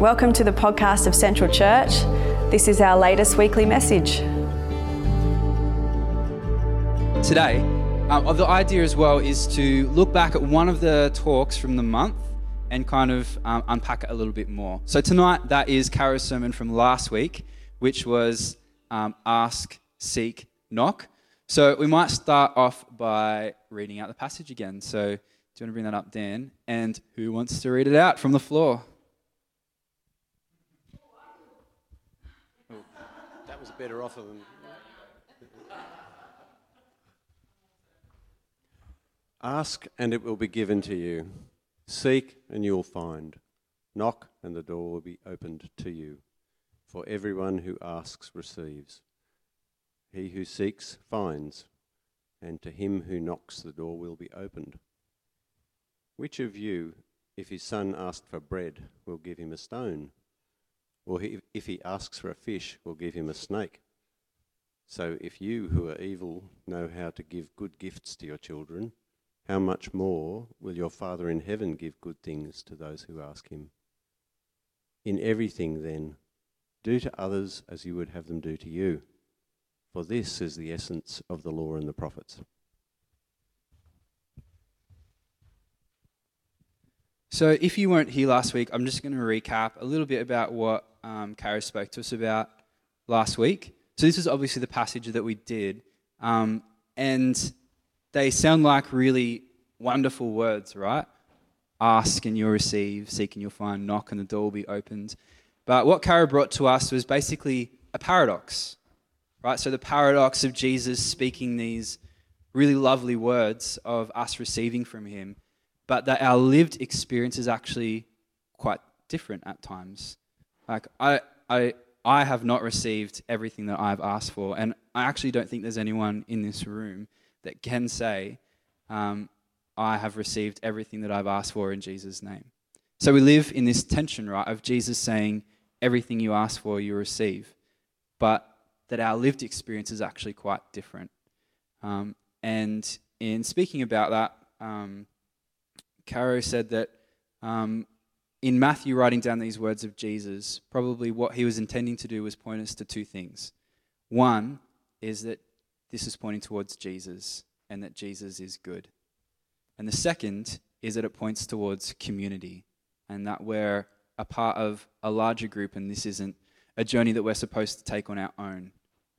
Welcome to the podcast of Central Church. This is our latest weekly message. Today, um, the idea as well is to look back at one of the talks from the month and kind of um, unpack it a little bit more. So tonight, that is Caro's sermon from last week, which was um, Ask, Seek, Knock. So we might start off by reading out the passage again. So do you want to bring that up, Dan? And who wants to read it out from the floor? Better off of them. Ask and it will be given to you. Seek and you'll find. Knock and the door will be opened to you. For everyone who asks receives. He who seeks finds. And to him who knocks the door will be opened. Which of you, if his son asked for bread, will give him a stone? Or he, if he asks for a fish, we'll give him a snake. So if you who are evil know how to give good gifts to your children, how much more will your Father in heaven give good things to those who ask him? In everything, then, do to others as you would have them do to you. For this is the essence of the law and the prophets. So, if you weren't here last week, I'm just going to recap a little bit about what um, Kara spoke to us about last week. So, this is obviously the passage that we did. Um, and they sound like really wonderful words, right? Ask and you'll receive, seek and you'll find, knock and the door will be opened. But what Kara brought to us was basically a paradox, right? So, the paradox of Jesus speaking these really lovely words of us receiving from him but that our lived experience is actually quite different at times. Like, I, I, I have not received everything that I've asked for, and I actually don't think there's anyone in this room that can say, um, I have received everything that I've asked for in Jesus' name. So we live in this tension, right, of Jesus saying, everything you ask for, you receive, but that our lived experience is actually quite different. Um, and in speaking about that, um, Caro said that um, in Matthew writing down these words of Jesus, probably what he was intending to do was point us to two things. One is that this is pointing towards Jesus and that Jesus is good. And the second is that it points towards community and that we're a part of a larger group and this isn't a journey that we're supposed to take on our own,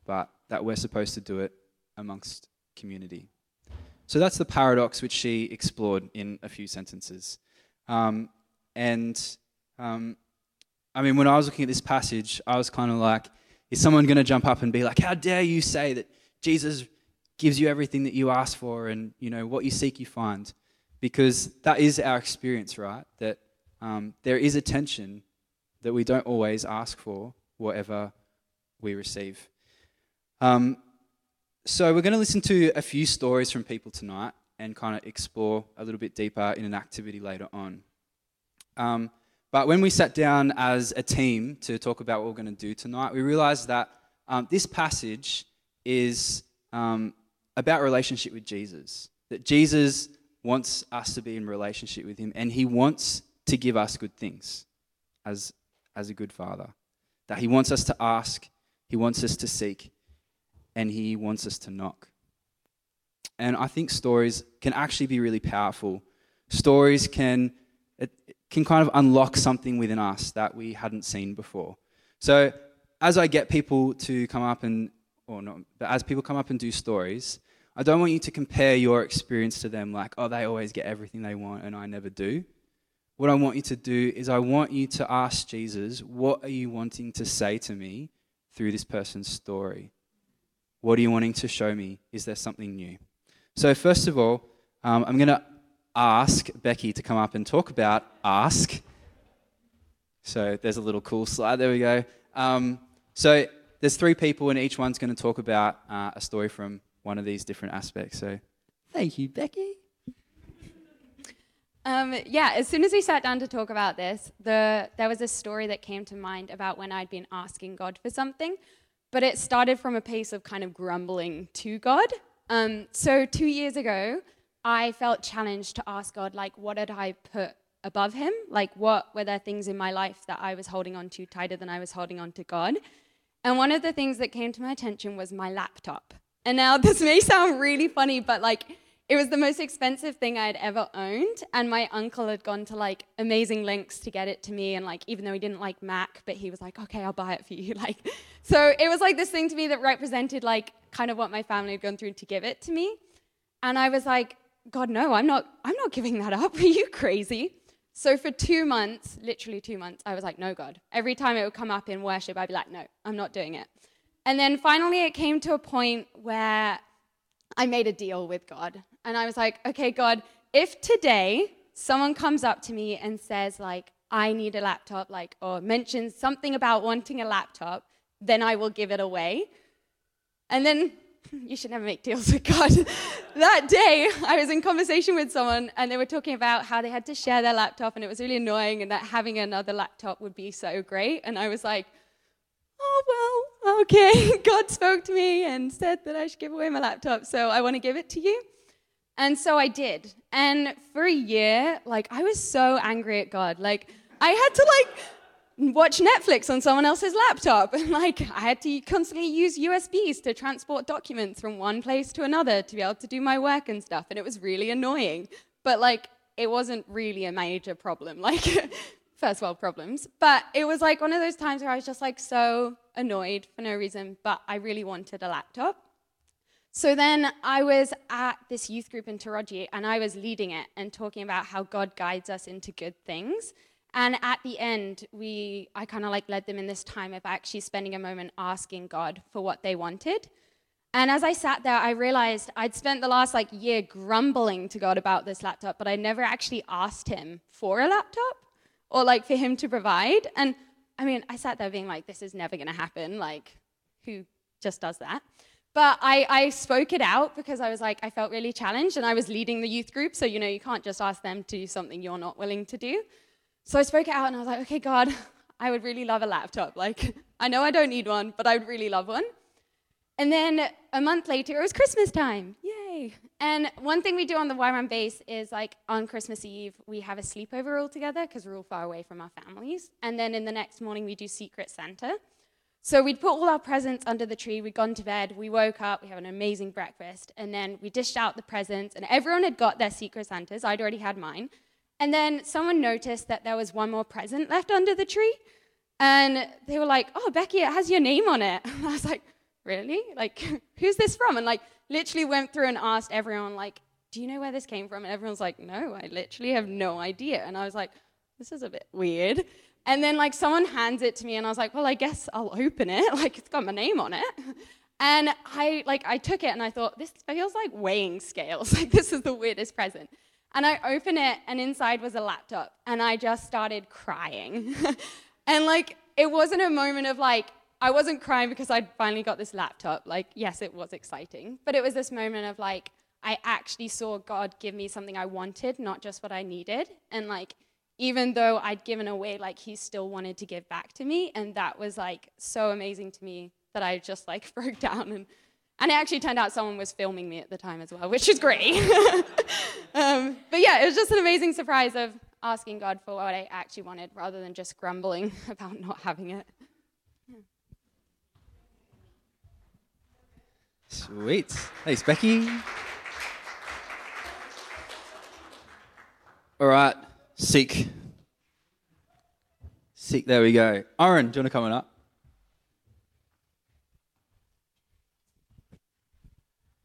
but that we're supposed to do it amongst community. So that's the paradox which she explored in a few sentences. Um, and um, I mean, when I was looking at this passage, I was kind of like, is someone going to jump up and be like, how dare you say that Jesus gives you everything that you ask for and, you know, what you seek, you find? Because that is our experience, right? That um, there is a tension that we don't always ask for whatever we receive. Um, so, we're going to listen to a few stories from people tonight and kind of explore a little bit deeper in an activity later on. Um, but when we sat down as a team to talk about what we're going to do tonight, we realized that um, this passage is um, about relationship with Jesus. That Jesus wants us to be in relationship with Him, and He wants to give us good things as, as a good Father. That He wants us to ask, He wants us to seek, and He wants us to knock. And I think stories can actually be really powerful. Stories can, it can kind of unlock something within us that we hadn't seen before. So as I get people to come up and, or not, but as people come up and do stories, I don't want you to compare your experience to them like, oh, they always get everything they want and I never do. What I want you to do is I want you to ask Jesus, what are you wanting to say to me through this person's story? What are you wanting to show me? Is there something new? So, first of all, um, I'm going to ask Becky to come up and talk about ask. So, there's a little cool slide. There we go. Um, so, there's three people, and each one's going to talk about uh, a story from one of these different aspects. So, thank you, Becky. Um, yeah, as soon as we sat down to talk about this, the, there was a story that came to mind about when I'd been asking God for something but it started from a place of kind of grumbling to God. Um, so two years ago, I felt challenged to ask God, like, what had I put above him? Like, what were there things in my life that I was holding on to tighter than I was holding on to God? And one of the things that came to my attention was my laptop. And now this may sound really funny, but like, it was the most expensive thing I'd ever owned, and my uncle had gone to like amazing lengths to get it to me. And like, even though he didn't like Mac, but he was like, "Okay, I'll buy it for you." Like, so it was like this thing to me that represented like kind of what my family had gone through to give it to me. And I was like, "God, no, I'm not. I'm not giving that up. Are you crazy?" So for two months, literally two months, I was like, "No, God." Every time it would come up in worship, I'd be like, "No, I'm not doing it." And then finally, it came to a point where I made a deal with God. And I was like, okay, God, if today someone comes up to me and says, like, I need a laptop, like, or mentions something about wanting a laptop, then I will give it away. And then you should never make deals with God. that day, I was in conversation with someone and they were talking about how they had to share their laptop and it was really annoying and that having another laptop would be so great. And I was like, oh, well, okay. God spoke to me and said that I should give away my laptop, so I want to give it to you. And so I did. And for a year, like, I was so angry at God. Like, I had to, like, watch Netflix on someone else's laptop. And, like, I had to constantly use USBs to transport documents from one place to another to be able to do my work and stuff. And it was really annoying. But, like, it wasn't really a major problem. Like, first world problems. But it was like one of those times where I was just like so annoyed for no reason, but I really wanted a laptop. So then I was at this youth group in Taraji and I was leading it and talking about how God guides us into good things. And at the end, we I kind of like led them in this time of actually spending a moment asking God for what they wanted. And as I sat there, I realized I'd spent the last like year grumbling to God about this laptop, but I never actually asked him for a laptop or like for him to provide. And I mean, I sat there being like, this is never going to happen. Like, who just does that? But I, I spoke it out because I was like, I felt really challenged and I was leading the youth group. So, you know, you can't just ask them to do something you're not willing to do. So I spoke it out and I was like, okay, God, I would really love a laptop. Like, I know I don't need one, but I would really love one. And then a month later, it was Christmas time. Yay. And one thing we do on the YWAM base is like on Christmas Eve, we have a sleepover all together because we're all far away from our families. And then in the next morning, we do Secret Santa. So we'd put all our presents under the tree, we'd gone to bed, we woke up, we had an amazing breakfast, and then we dished out the presents, and everyone had got their Secret Santas. I'd already had mine. And then someone noticed that there was one more present left under the tree. And they were like, oh, Becky, it has your name on it. And I was like, really? Like, who's this from? And like, literally went through and asked everyone, like, do you know where this came from? And everyone's like, no, I literally have no idea. And I was like, this is a bit weird. And then like someone hands it to me, and I was like, well, I guess I'll open it. Like, it's got my name on it. And I like I took it and I thought, this feels like weighing scales. Like this is the weirdest present. And I open it, and inside was a laptop, and I just started crying. and like it wasn't a moment of like I wasn't crying because I'd finally got this laptop. Like, yes, it was exciting, but it was this moment of like, I actually saw God give me something I wanted, not just what I needed. And like, even though I'd given away, like, He still wanted to give back to me. And that was like so amazing to me that I just like broke down. And, and it actually turned out someone was filming me at the time as well, which is great. um, but yeah, it was just an amazing surprise of asking God for what I actually wanted rather than just grumbling about not having it. Sweet. Thanks, Becky. All right, seek. Seek, there we go. Aaron, do you want to come on up?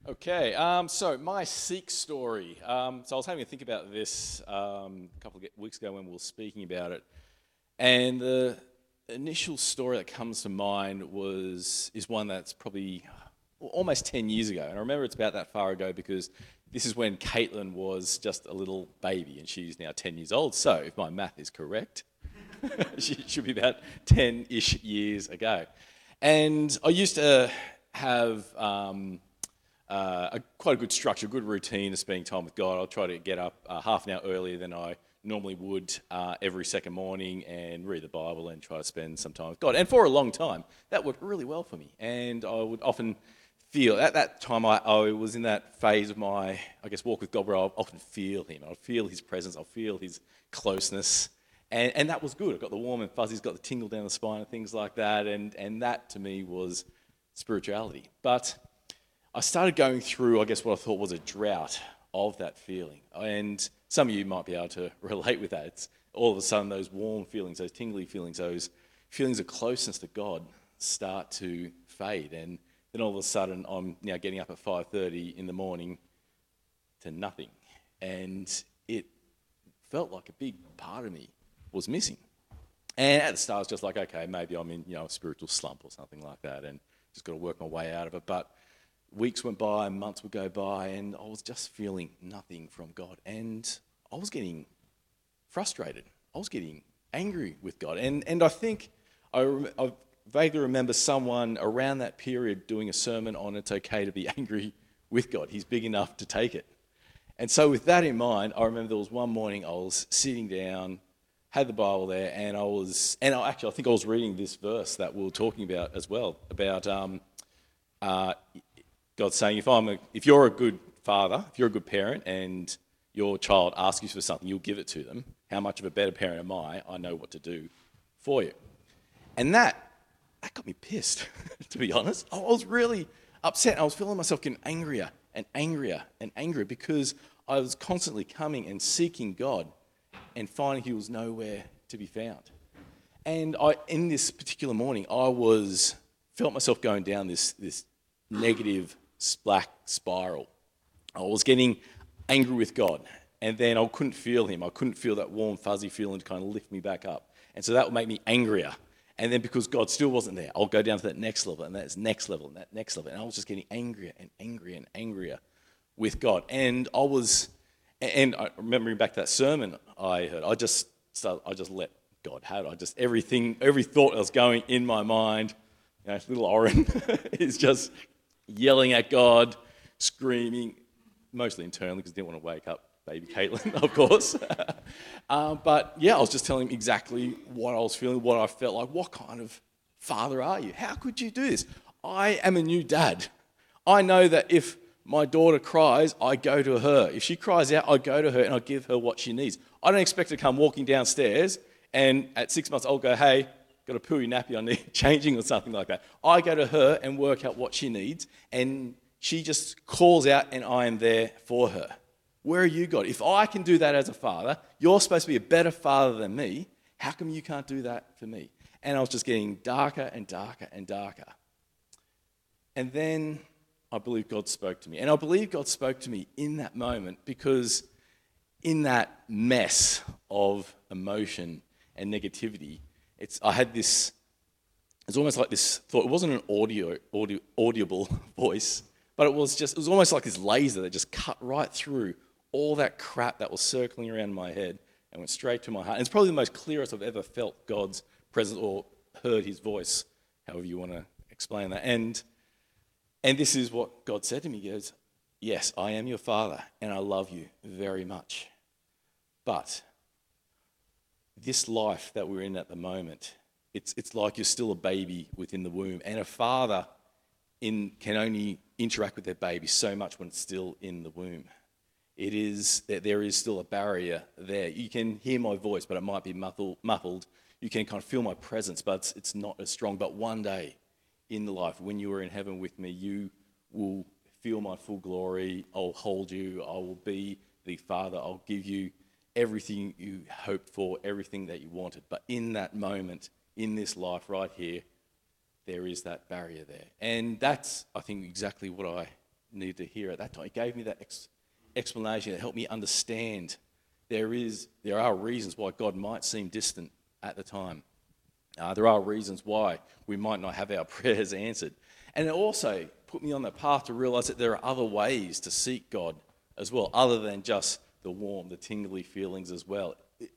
Okay, um, so my Seek story. Um, so I was having to think about this um, a couple of weeks ago when we were speaking about it, and the initial story that comes to mind was is one that's probably almost 10 years ago. And I remember it's about that far ago because this is when Caitlin was just a little baby and she's now 10 years old. So if my math is correct, she should be about 10 ish years ago. And I used to have um, uh, a, quite a good structure, good routine of spending time with God. I'll try to get up uh, half an hour earlier than I normally would uh, every second morning and read the Bible and try to spend some time with God. And for a long time, that worked really well for me. And I would often feel. At that time, I, I was in that phase of my, I guess, walk with God where I often feel Him. I'd feel His presence, I'd feel His closeness. And, and that was good. I got the warm and fuzzies, got the tingle down the spine and things like that. And, and that to me was spirituality. But I started going through, I guess, what I thought was a drought of that feeling. And some of you might be able to relate with that. It's all of a sudden those warm feelings, those tingly feelings, those feelings of closeness to God start to fade. And then all of a sudden I'm now getting up at 5.30 in the morning to nothing. And it felt like a big part of me was missing. And at the start, I was just like, okay, maybe I'm in you know a spiritual slump or something like that, and just got to work my way out of it. But weeks went by, months would go by, and I was just feeling nothing from God, and I was getting frustrated. I was getting angry with God, and and I think I, I vaguely remember someone around that period doing a sermon on it's okay to be angry with God. He's big enough to take it. And so, with that in mind, I remember there was one morning I was sitting down had the Bible there, and I was, and I, actually, I think I was reading this verse that we were talking about as well about um, uh, God saying, if I'm, a, if you're a good father, if you're a good parent, and your child asks you for something, you'll give it to them. How much of a better parent am I? I know what to do for you. And that, that got me pissed, to be honest. I was really upset. I was feeling myself getting angrier and angrier and angrier because I was constantly coming and seeking God and finding he was nowhere to be found. And I, in this particular morning, I was felt myself going down this, this negative black spiral. I was getting angry with God, and then I couldn't feel Him. I couldn't feel that warm, fuzzy feeling to kind of lift me back up. And so that would make me angrier. And then because God still wasn't there, I'll go down to that next level, and that's next level, and that next level. And I was just getting angrier and angrier and angrier with God. And I was and I remembering back that sermon I heard, I just started, I just let God have it. I just everything, every thought that was going in my mind, you know, little Oren is just yelling at God, screaming, mostly internally because I didn't want to wake up baby Caitlin, of course. uh, but yeah, I was just telling him exactly what I was feeling, what I felt like. What kind of father are you? How could you do this? I am a new dad. I know that if my daughter cries, I go to her. If she cries out, I go to her and I give her what she needs. I don't expect her to come walking downstairs and at six months I'll go, hey, got a pooey nappy I need changing or something like that. I go to her and work out what she needs and she just calls out and I am there for her. Where are you, God? If I can do that as a father, you're supposed to be a better father than me. How come you can't do that for me? And I was just getting darker and darker and darker. And then I believe God spoke to me. And I believe God spoke to me in that moment because in that mess of emotion and negativity, it's, I had this, it's almost like this thought. It wasn't an audio, audio, audible voice, but it was just, it was almost like this laser that just cut right through all that crap that was circling around my head and went straight to my heart. And it's probably the most clearest I've ever felt God's presence or heard his voice, however you want to explain that. And and this is what God said to me. He goes, Yes, I am your father, and I love you very much. But this life that we're in at the moment, it's, it's like you're still a baby within the womb. And a father in, can only interact with their baby so much when it's still in the womb. It is that there is still a barrier there. You can hear my voice, but it might be muffled. You can kind of feel my presence, but it's, not as strong. But one day, in the life. When you are in heaven with me, you will feel my full glory. I'll hold you. I will be the Father. I'll give you everything you hoped for, everything that you wanted. But in that moment, in this life right here, there is that barrier there. And that's, I think, exactly what I needed to hear at that time. It gave me that ex- explanation that helped me understand there, is, there are reasons why God might seem distant at the time. Uh, there are reasons why we might not have our prayers answered. And it also put me on the path to realize that there are other ways to seek God as well, other than just the warm, the tingly feelings as well.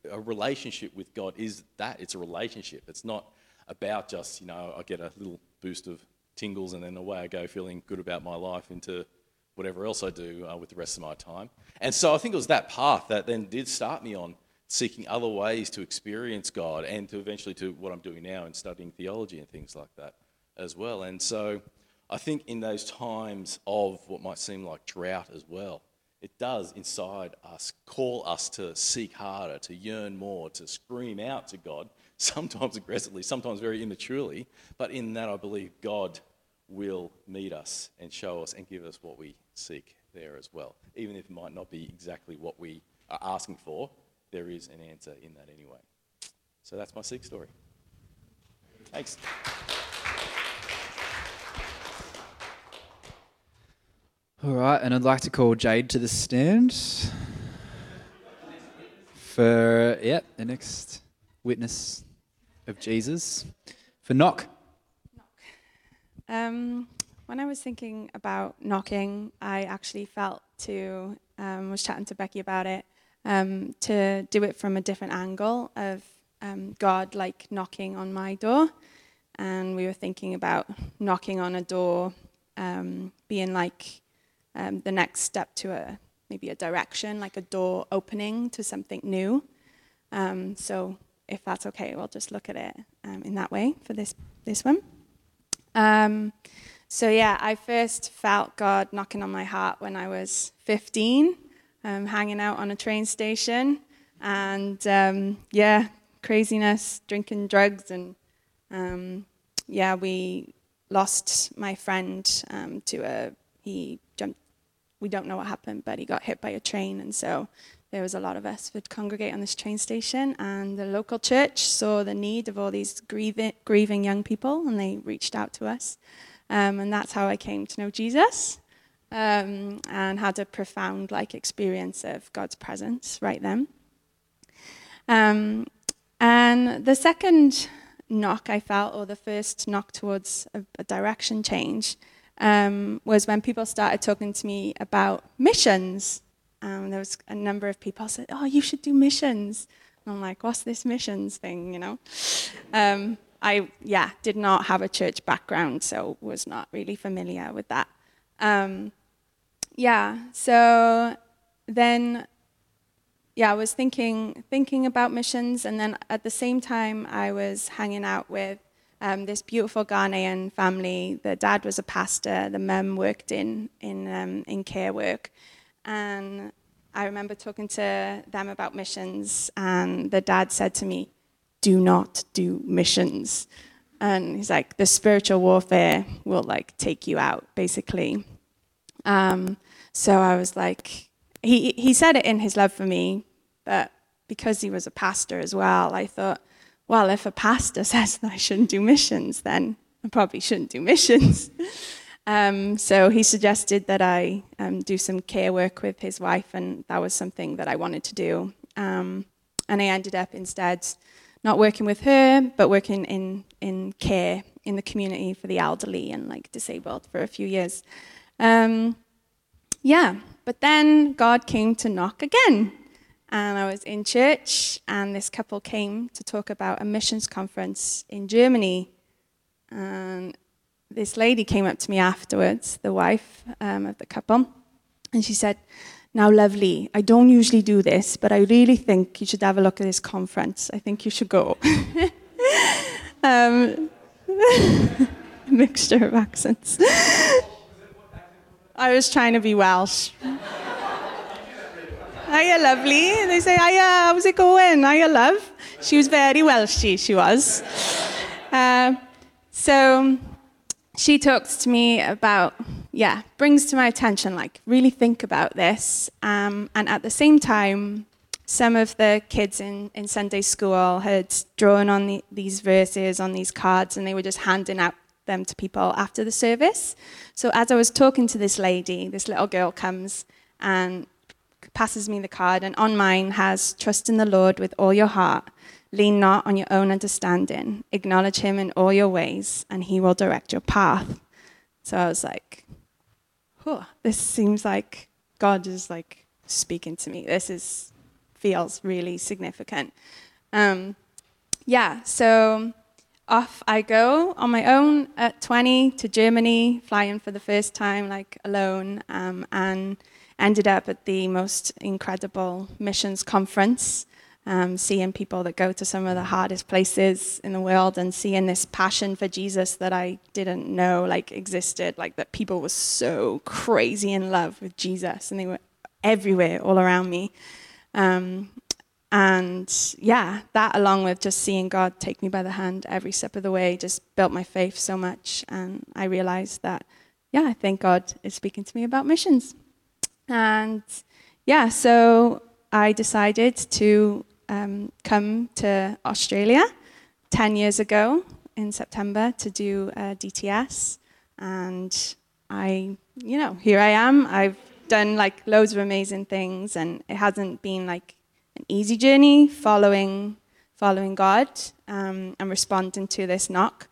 A relationship with God is that it's a relationship. It's not about just, you know, I get a little boost of tingles and then away I go feeling good about my life into whatever else I do uh, with the rest of my time. And so I think it was that path that then did start me on seeking other ways to experience God and to eventually to what I'm doing now and studying theology and things like that as well. And so I think in those times of what might seem like drought as well, it does inside us call us to seek harder, to yearn more, to scream out to God, sometimes aggressively, sometimes very immaturely. But in that, I believe God will meet us and show us and give us what we seek there as well. Even if it might not be exactly what we are asking for, there is an answer in that anyway. So that's my seek story. Thanks. All right, and I'd like to call Jade to the stand for yeah the next witness of Jesus for knock. Um, when I was thinking about knocking, I actually felt to um, was chatting to Becky about it um, to do it from a different angle of um, God like knocking on my door, and we were thinking about knocking on a door um, being like um, the next step to a maybe a direction, like a door opening to something new. Um, so if that's okay, we'll just look at it in that way for this this one. So yeah, I first felt God knocking on my heart when I was 15, um, hanging out on a train station, and um, yeah, craziness, drinking drugs, and um, yeah, we lost my friend um, to a he jumped. We don't know what happened, but he got hit by a train, and so there was a lot of us would congregate on this train station, and the local church saw the need of all these grieving, grieving young people, and they reached out to us. Um, and that's how I came to know Jesus um, and had a profound like experience of God's presence right then. Um, and the second knock I felt, or the first knock towards a, a direction change, um, was when people started talking to me about missions. Um, there was a number of people said, "Oh, you should do missions." And I'm like, "What's this missions thing?" You know. I yeah did not have a church background, so was not really familiar with that. Um, yeah, so then yeah, I was thinking thinking about missions, and then at the same time, I was hanging out with um, this beautiful Ghanaian family. The dad was a pastor, the mum worked in in um, in care work, and I remember talking to them about missions, and the dad said to me, "Do not do missions," and he's like, "The spiritual warfare will like take you out, basically." Um, so I was like, he he said it in his love for me, but because he was a pastor as well, I thought, well, if a pastor says that I shouldn't do missions, then I probably shouldn't do missions. um, so he suggested that I um, do some care work with his wife, and that was something that I wanted to do. Um, and I ended up instead not working with her, but working in, in care in the community for the elderly and like disabled for a few years. Um, yeah, but then God came to knock again. And I was in church, and this couple came to talk about a missions conference in Germany. And this lady came up to me afterwards, the wife um, of the couple, and she said, Now, lovely, I don't usually do this, but I really think you should have a look at this conference. I think you should go. um, mixture of accents. I was trying to be Welsh. Hiya, lovely. They say, Hiya, how's it going? Hiya, love. She was very Welshy, she was. Uh, so she talks to me about, yeah, brings to my attention, like, really think about this. Um, and at the same time, some of the kids in, in Sunday school had drawn on the, these verses on these cards and they were just handing out them to people after the service. So as I was talking to this lady, this little girl comes and passes me the card, and on mine has trust in the Lord with all your heart. Lean not on your own understanding. Acknowledge him in all your ways, and he will direct your path. So I was like, this seems like God is like speaking to me. This is feels really significant. Um, yeah, so off I go on my own at 20 to Germany, flying for the first time, like alone, um, and ended up at the most incredible missions conference um, seeing people that go to some of the hardest places in the world and seeing this passion for Jesus that I didn't know like existed, like that people were so crazy in love with Jesus and they were everywhere, all around me. Um, and yeah, that along with just seeing God take me by the hand every step of the way just built my faith so much. And I realized that, yeah, I think God is speaking to me about missions. And yeah, so I decided to um, come to Australia 10 years ago in September to do a DTS. And I, you know, here I am. I've done like loads of amazing things, and it hasn't been like an easy journey following following God um, and responding to this knock.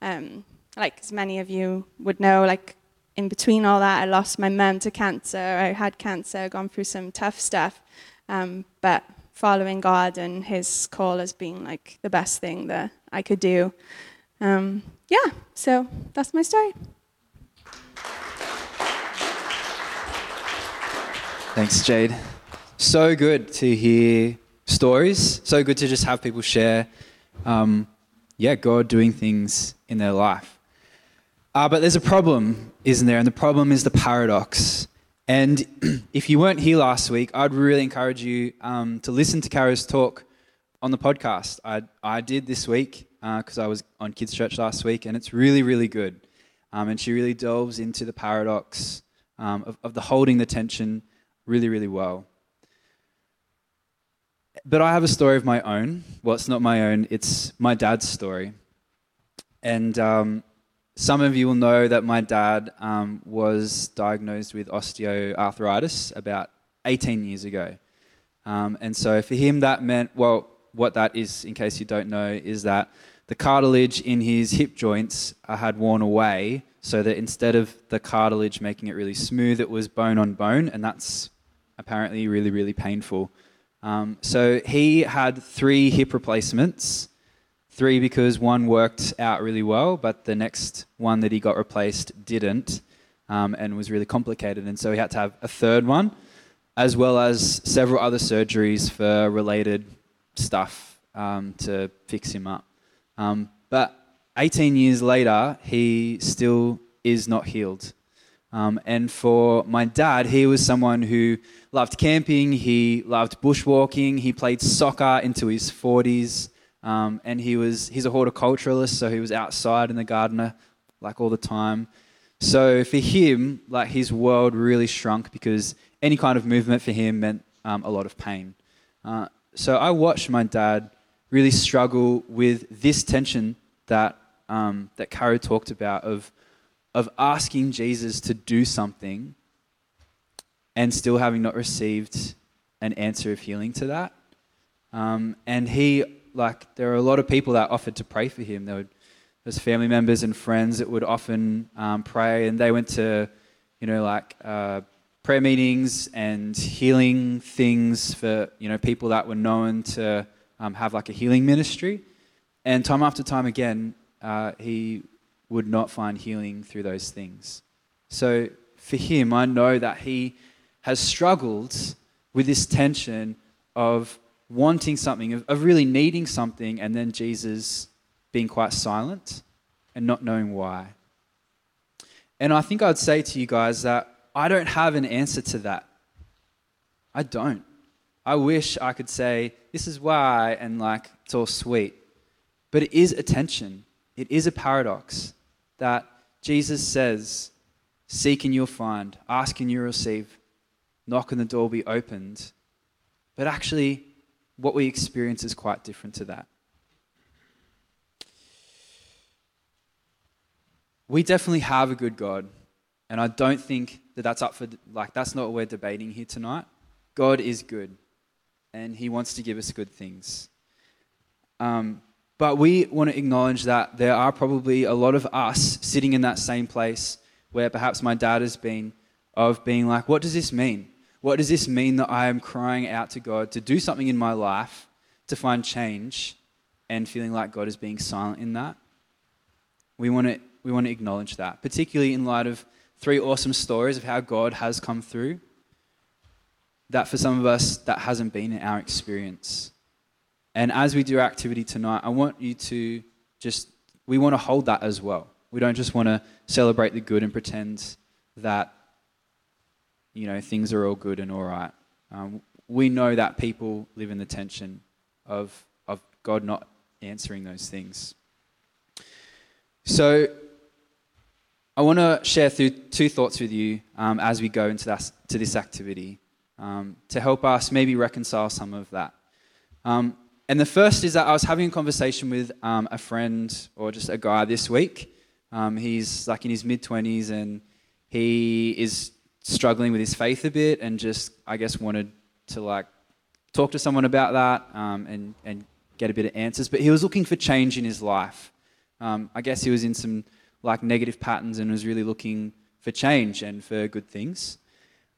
Um, like as many of you would know, like in between all that, I lost my mum to cancer. I had cancer, gone through some tough stuff, um, but following God and His call as being like the best thing that I could do. Um, yeah, so that's my story. Thanks, Jade. So good to hear stories. So good to just have people share, um, yeah, God doing things in their life. Uh, but there's a problem, isn't there? And the problem is the paradox. And if you weren't here last week, I'd really encourage you um, to listen to Kara's talk on the podcast. I, I did this week because uh, I was on Kids Church last week, and it's really, really good. Um, and she really delves into the paradox um, of, of the holding the tension really, really well. But I have a story of my own. Well, it's not my own, it's my dad's story. And um, some of you will know that my dad um, was diagnosed with osteoarthritis about 18 years ago. Um, and so for him, that meant, well, what that is, in case you don't know, is that the cartilage in his hip joints uh, had worn away, so that instead of the cartilage making it really smooth, it was bone on bone, and that's apparently really, really painful. Um, so he had three hip replacements Three, because one worked out really well, but the next one that he got replaced didn't um, and was really complicated. And so he had to have a third one, as well as several other surgeries for related stuff um, to fix him up. Um, but 18 years later, he still is not healed. Um, and for my dad, he was someone who loved camping, he loved bushwalking, he played soccer into his 40s. Um, and he was he's a horticulturalist, so he was outside in the garden like all the time. So for him, like his world really shrunk because any kind of movement for him meant um, a lot of pain. Uh, so I watched my dad really struggle with this tension that um, that Caro talked about of of asking Jesus to do something and still having not received an answer of healing to that. Um, and he like there are a lot of people that offered to pray for him. There there's family members and friends that would often um, pray, and they went to, you know, like uh, prayer meetings and healing things for you know people that were known to um, have like a healing ministry. And time after time again, uh, he would not find healing through those things. So for him, I know that he has struggled with this tension of wanting something, of, of really needing something, and then Jesus being quite silent and not knowing why. And I think I'd say to you guys that I don't have an answer to that. I don't. I wish I could say, this is why, and like, it's all sweet. But it is a tension, it is a paradox that Jesus says, Seek and you'll find, ask and you'll receive, knock and the door will be opened. But actually, what we experience is quite different to that. We definitely have a good God, and I don't think that that's up for, like, that's not what we're debating here tonight. God is good, and He wants to give us good things. Um, but we want to acknowledge that there are probably a lot of us sitting in that same place where perhaps my dad has been, of being like, what does this mean? What does this mean that I am crying out to God to do something in my life to find change and feeling like God is being silent in that? We want to, we want to acknowledge that, particularly in light of three awesome stories of how God has come through. That for some of us, that hasn't been in our experience. And as we do our activity tonight, I want you to just, we want to hold that as well. We don't just want to celebrate the good and pretend that, you know, things are all good and all right. Um, we know that people live in the tension of, of God not answering those things. So, I want to share through two thoughts with you um, as we go into that, to this activity um, to help us maybe reconcile some of that. Um, and the first is that I was having a conversation with um, a friend or just a guy this week. Um, he's like in his mid 20s and he is struggling with his faith a bit and just, I guess, wanted to like talk to someone about that um, and, and get a bit of answers. But he was looking for change in his life. Um, I guess he was in some like negative patterns and was really looking for change and for good things.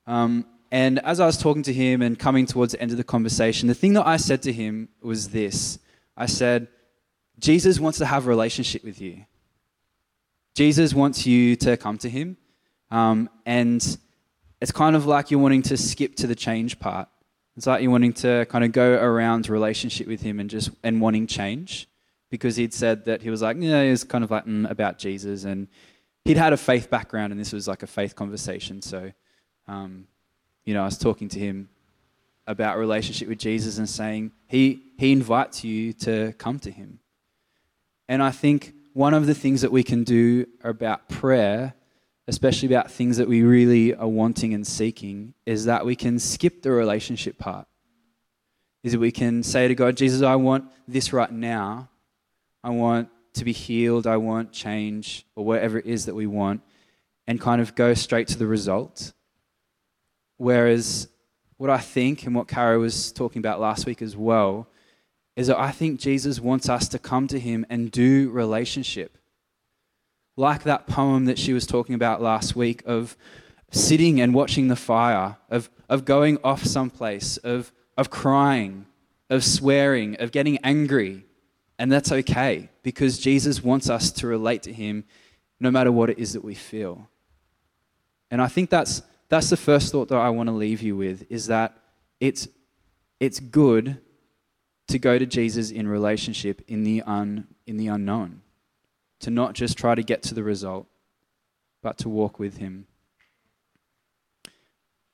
Um, and as I was talking to him and coming towards the end of the conversation, the thing that I said to him was this I said, Jesus wants to have a relationship with you. Jesus wants you to come to him. Um, and it's kind of like you're wanting to skip to the change part. It's like you're wanting to kind of go around relationship with him and just and wanting change because he'd said that he was like, yeah, he was kind of like mm, about Jesus and he'd had a faith background and this was like a faith conversation. So, um, you know, I was talking to him about relationship with Jesus and saying he, he invites you to come to him. And I think one of the things that we can do about prayer, especially about things that we really are wanting and seeking, is that we can skip the relationship part. Is that we can say to God, Jesus, I want this right now. I want to be healed. I want change, or whatever it is that we want, and kind of go straight to the result. Whereas what I think and what Kara was talking about last week as well is that I think Jesus wants us to come to him and do relationship. Like that poem that she was talking about last week of sitting and watching the fire, of, of going off someplace, of, of crying, of swearing, of getting angry. And that's okay because Jesus wants us to relate to him no matter what it is that we feel. And I think that's that's the first thought that I want to leave you with is that it's, it's good to go to Jesus in relationship in the, un, in the unknown, to not just try to get to the result, but to walk with Him.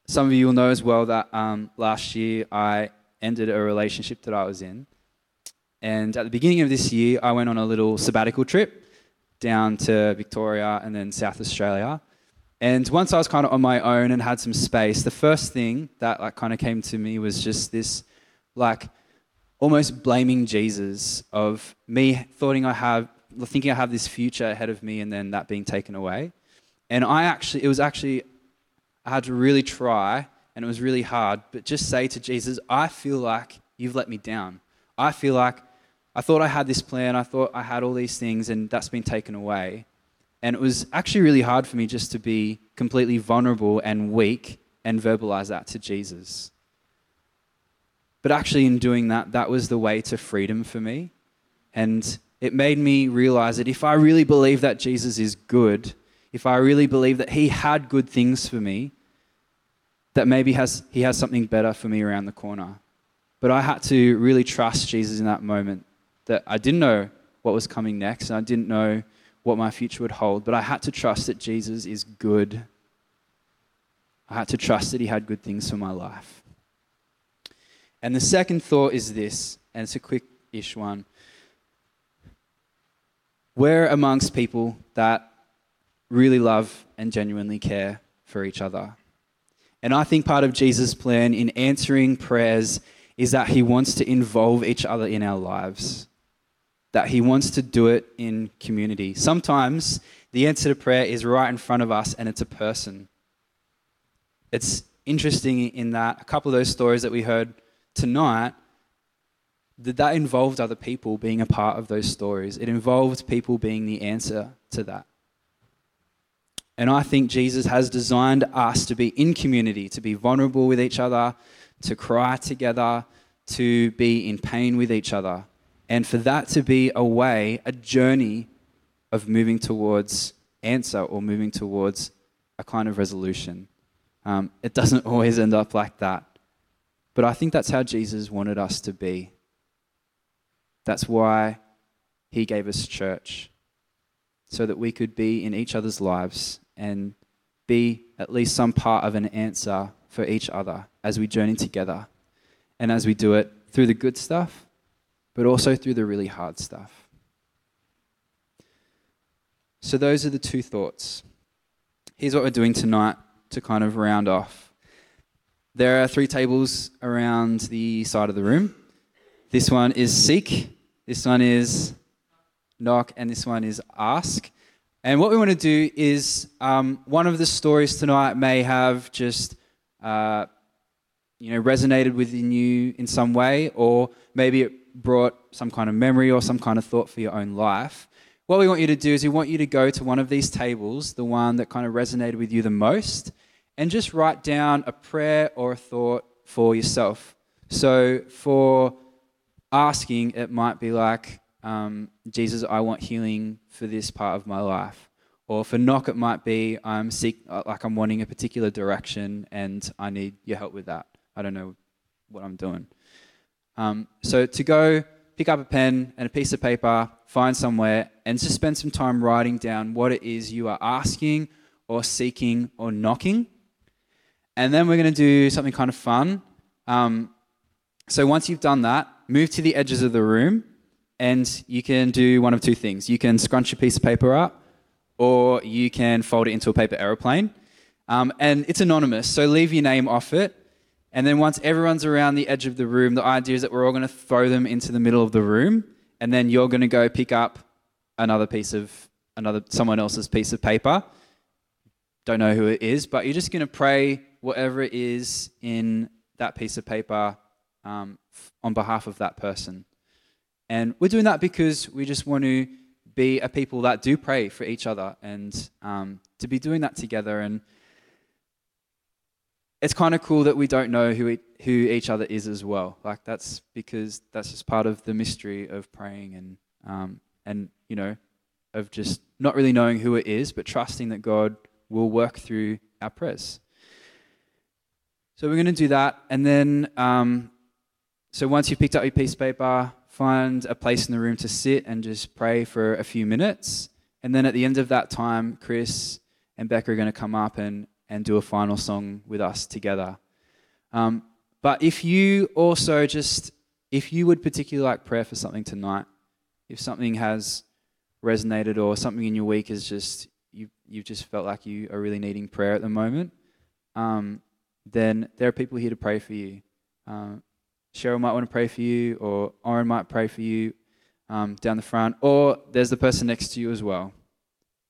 Some of you will know as well that um, last year I ended a relationship that I was in. And at the beginning of this year, I went on a little sabbatical trip down to Victoria and then South Australia. And once I was kind of on my own and had some space, the first thing that like kind of came to me was just this like almost blaming Jesus of me thinking I have thinking I have this future ahead of me and then that being taken away. And I actually it was actually I had to really try and it was really hard, but just say to Jesus, I feel like you've let me down. I feel like I thought I had this plan, I thought I had all these things and that's been taken away. And it was actually really hard for me just to be completely vulnerable and weak and verbalize that to Jesus. But actually, in doing that, that was the way to freedom for me. And it made me realize that if I really believe that Jesus is good, if I really believe that he had good things for me, that maybe has, he has something better for me around the corner. But I had to really trust Jesus in that moment that I didn't know what was coming next, and I didn't know what my future would hold, but I had to trust that Jesus is good. I had to trust that He had good things for my life. And the second thought is this, and it's a quick ish one. We're amongst people that really love and genuinely care for each other. And I think part of Jesus' plan in answering prayers is that He wants to involve each other in our lives that He wants to do it in community. Sometimes the answer to prayer is right in front of us and it's a person. It's interesting in that a couple of those stories that we heard tonight that involved other people being a part of those stories. It involved people being the answer to that. And I think Jesus has designed us to be in community, to be vulnerable with each other, to cry together, to be in pain with each other and for that to be a way, a journey of moving towards answer or moving towards a kind of resolution. Um, it doesn't always end up like that. But I think that's how Jesus wanted us to be. That's why He gave us church, so that we could be in each other's lives and be at least some part of an answer for each other as we journey together and as we do it through the good stuff, but also through the really hard stuff. So, those are the two thoughts. Here's what we're doing tonight to kind of round off. There are three tables around the side of the room. This one is seek, this one is knock, and this one is ask. And what we want to do is um, one of the stories tonight may have just uh, you know resonated within you in some way, or maybe it brought some kind of memory or some kind of thought for your own life. What we want you to do is we want you to go to one of these tables, the one that kind of resonated with you the most, and just write down a prayer or a thought for yourself. So for asking, it might be like, um, Jesus, I want healing for this part of my life. Or for knock, it might be I'm seek, uh, like I'm wanting a particular direction and I need your help with that. I don't know what I'm doing. Um, so to go pick up a pen and a piece of paper, find somewhere, and just spend some time writing down what it is you are asking or seeking or knocking. And then we're going to do something kind of fun. Um, so once you've done that, move to the edges of the room, and you can do one of two things. You can scrunch a piece of paper up, or you can fold it into a paper aeroplane. Um, and it's anonymous, so leave your name off it. And then once everyone's around the edge of the room, the idea is that we're all going to throw them into the middle of the room, and then you're going to go pick up another piece of another someone else's piece of paper. Don't know who it is, but you're just going to pray whatever it is in that piece of paper um, on behalf of that person. And we're doing that because we just want to be a people that do pray for each other and um, to be doing that together. And it's kind of cool that we don't know who, who each other is as well. Like that's because that's just part of the mystery of praying and, um, and you know, of just not really knowing who it is, but trusting that God will work through our prayers. So we're going to do that. And then, um, so once you've picked up your piece of paper, find a place in the room to sit and just pray for a few minutes. And then at the end of that time, Chris and Becca are going to come up and, and do a final song with us together. Um, but if you also just, if you would particularly like prayer for something tonight, if something has resonated or something in your week is just, you, you've just felt like you are really needing prayer at the moment, um, then there are people here to pray for you. Um, Cheryl might want to pray for you, or Oren might pray for you um, down the front, or there's the person next to you as well.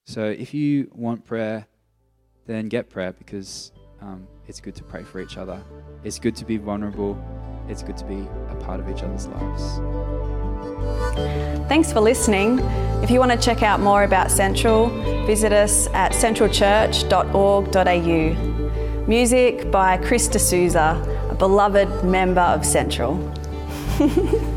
So if you want prayer, then get prayer because um, it's good to pray for each other. It's good to be vulnerable. It's good to be a part of each other's lives. Thanks for listening. If you want to check out more about Central, visit us at centralchurch.org.au. Music by Chris D'Souza, beloved member of Central.